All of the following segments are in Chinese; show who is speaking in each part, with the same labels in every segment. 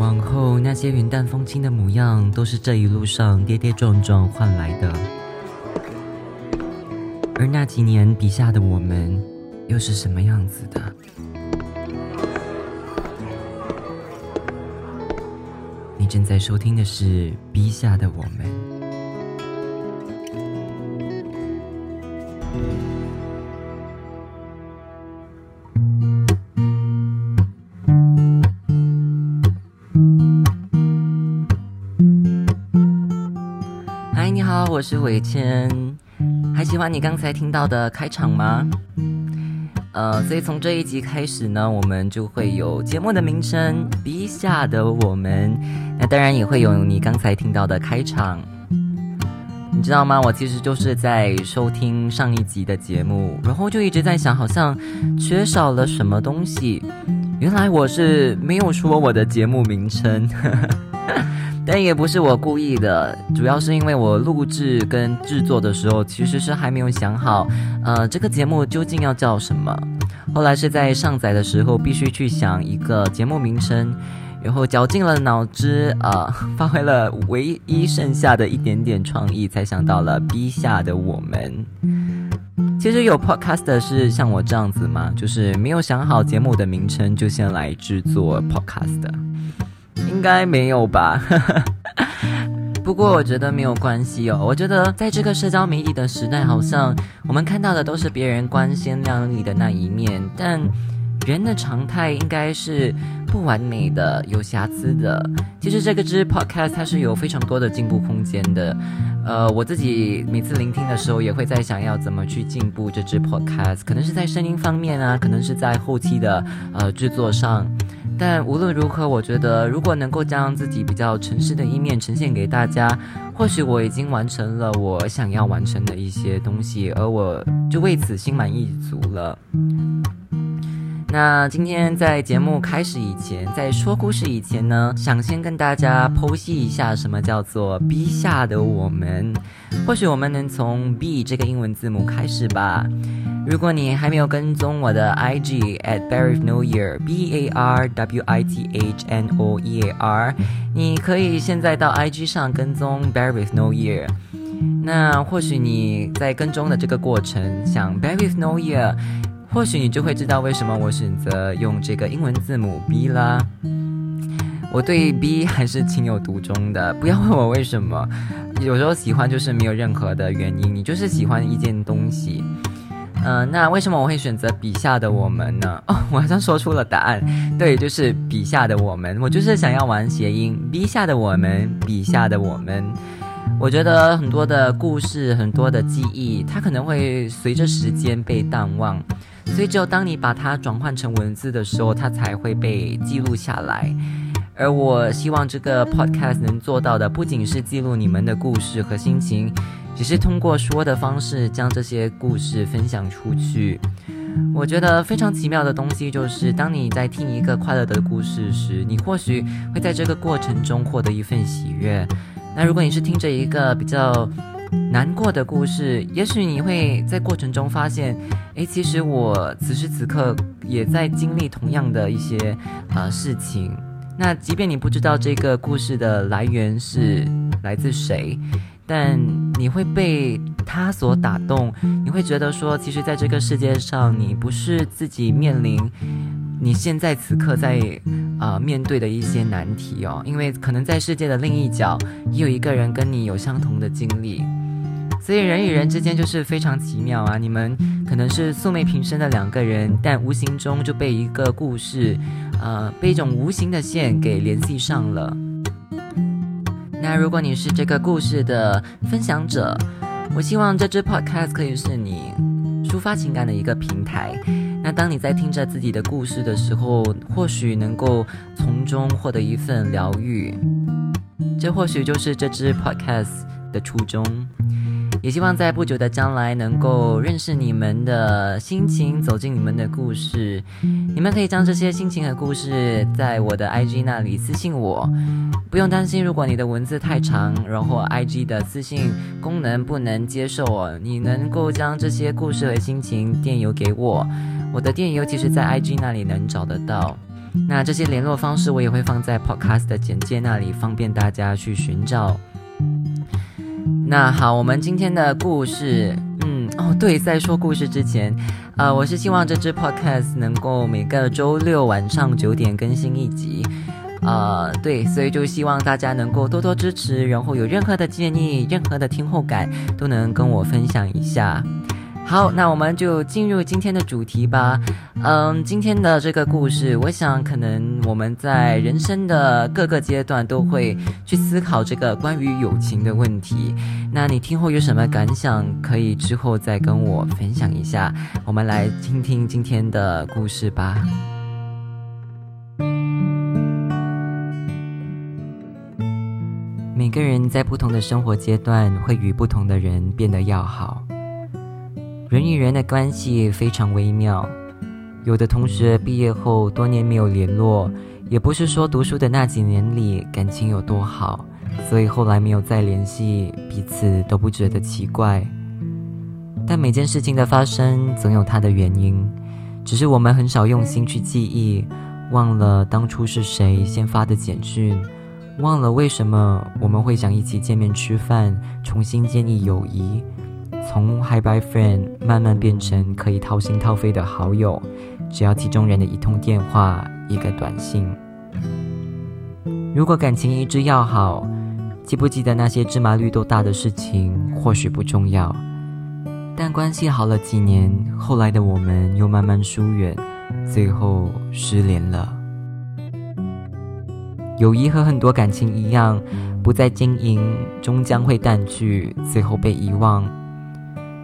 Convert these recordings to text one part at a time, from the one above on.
Speaker 1: 往后那些云淡风轻的模样，都是这一路上跌跌撞撞换来的。而那几年笔下的我们，又是什么样子的？你正在收听的是《笔下的我们》。好，我是伟谦。还喜欢你刚才听到的开场吗？呃，所以从这一集开始呢，我们就会有节目的名称《笔下的我们》，那当然也会有你刚才听到的开场。你知道吗？我其实就是在收听上一集的节目，然后就一直在想，好像缺少了什么东西。原来我是没有说我的节目名称。但也不是我故意的，主要是因为我录制跟制作的时候，其实是还没有想好，呃，这个节目究竟要叫什么。后来是在上载的时候，必须去想一个节目名称，然后绞尽了脑汁，呃，发挥了唯一剩下的一点点创意，才想到了《B 下的我们》。其实有 podcast 的是像我这样子吗？就是没有想好节目的名称，就先来制作 podcast 的。应该没有吧，不过我觉得没有关系哦。我觉得在这个社交媒体的时代，好像我们看到的都是别人光鲜亮丽的那一面，但人的常态应该是不完美的、有瑕疵的。其实这个支 podcast 它是有非常多的进步空间的。呃，我自己每次聆听的时候，也会在想要怎么去进步这支 podcast，可能是在声音方面啊，可能是在后期的呃制作上。但无论如何，我觉得如果能够将自己比较诚实的一面呈现给大家，或许我已经完成了我想要完成的一些东西，而我就为此心满意足了。那今天在节目开始以前，在说故事以前呢，想先跟大家剖析一下什么叫做 B 下的我们。或许我们能从 B 这个英文字母开始吧。如果你还没有跟踪我的 IG at Barry No Year B A R W I T H N O E A R，你可以现在到 IG 上跟踪 Barry No Year。那或许你在跟踪的这个过程，想 Barry No Year。或许你就会知道为什么我选择用这个英文字母 B 啦。我对 B 还是情有独钟的，不要问我为什么。有时候喜欢就是没有任何的原因，你就是喜欢一件东西。嗯，那为什么我会选择笔下的我们呢？哦，我好像说出了答案。对，就是笔下的我们。我就是想要玩谐音，B 下的我们，笔下的我们。我觉得很多的故事，很多的记忆，它可能会随着时间被淡忘。所以，只有当你把它转换成文字的时候，它才会被记录下来。而我希望这个 podcast 能做到的，不仅是记录你们的故事和心情，只是通过说的方式将这些故事分享出去。我觉得非常奇妙的东西就是，当你在听一个快乐的故事时，你或许会在这个过程中获得一份喜悦。那如果你是听着一个比较……难过的故事，也许你会在过程中发现，诶，其实我此时此刻也在经历同样的一些呃事情。那即便你不知道这个故事的来源是来自谁，但你会被他所打动，你会觉得说，其实在这个世界上，你不是自己面临你现在此刻在啊面对的一些难题哦，因为可能在世界的另一角，也有一个人跟你有相同的经历。所以人与人之间就是非常奇妙啊！你们可能是素昧平生的两个人，但无形中就被一个故事，呃，被一种无形的线给联系上了。那如果你是这个故事的分享者，我希望这支 podcast 可以是你抒发情感的一个平台。那当你在听着自己的故事的时候，或许能够从中获得一份疗愈。这或许就是这支 podcast 的初衷。也希望在不久的将来能够认识你们的心情，走进你们的故事。你们可以将这些心情和故事在我的 IG 那里私信我，不用担心，如果你的文字太长，然后 IG 的私信功能不能接受哦，你能够将这些故事和心情电邮给我，我的电邮其实在 IG 那里能找得到。那这些联络方式我也会放在 Podcast 的简介那里，方便大家去寻找。那好，我们今天的故事，嗯，哦，对，在说故事之前，呃，我是希望这支 Podcast 能够每个周六晚上九点更新一集。呃，对，所以就希望大家能够多多支持，然后有任何的建议、任何的听后感，都能跟我分享一下。好，那我们就进入今天的主题吧。嗯，今天的这个故事，我想可能我们在人生的各个阶段都会去思考这个关于友情的问题。那你听后有什么感想，可以之后再跟我分享一下。我们来听听今天的故事吧。每个人在不同的生活阶段，会与不同的人变得要好。人与人的关系非常微妙。有的同学毕业后多年没有联络，也不是说读书的那几年里感情有多好，所以后来没有再联系，彼此都不觉得奇怪。但每件事情的发生总有它的原因，只是我们很少用心去记忆，忘了当初是谁先发的简讯。忘了为什么我们会想一起见面吃饭，重新建立友谊，从 Hi Bye Friend 慢慢变成可以掏心掏肺的好友，只要其中人的一通电话、一个短信。如果感情一直要好，记不记得那些芝麻绿豆大的事情或许不重要，但关系好了几年，后来的我们又慢慢疏远，最后失联了。友谊和很多感情一样，不再经营，终将会淡去，最后被遗忘。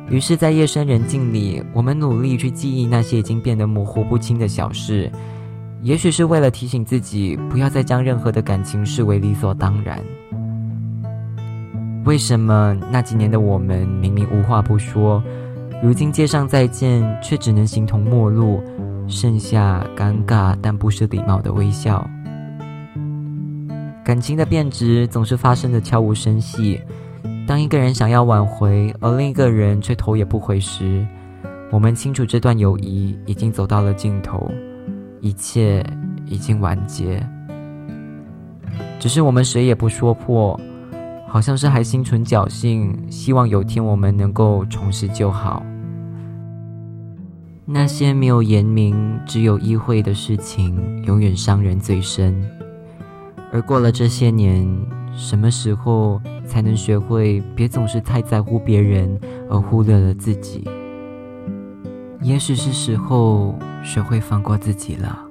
Speaker 1: 于是，在夜深人静里，我们努力去记忆那些已经变得模糊不清的小事，也许是为了提醒自己，不要再将任何的感情视为理所当然。为什么那几年的我们明明无话不说，如今街上再见，却只能形同陌路，剩下尴尬但不失礼貌的微笑？感情的变质总是发生的悄无声息。当一个人想要挽回，而另一个人却头也不回时，我们清楚这段友谊已经走到了尽头，一切已经完结。只是我们谁也不说破，好像是还心存侥幸，希望有天我们能够重拾就好。那些没有言明，只有意会的事情，永远伤人最深。而过了这些年，什么时候才能学会别总是太在乎别人，而忽略了自己？也许是时候学会放过自己了。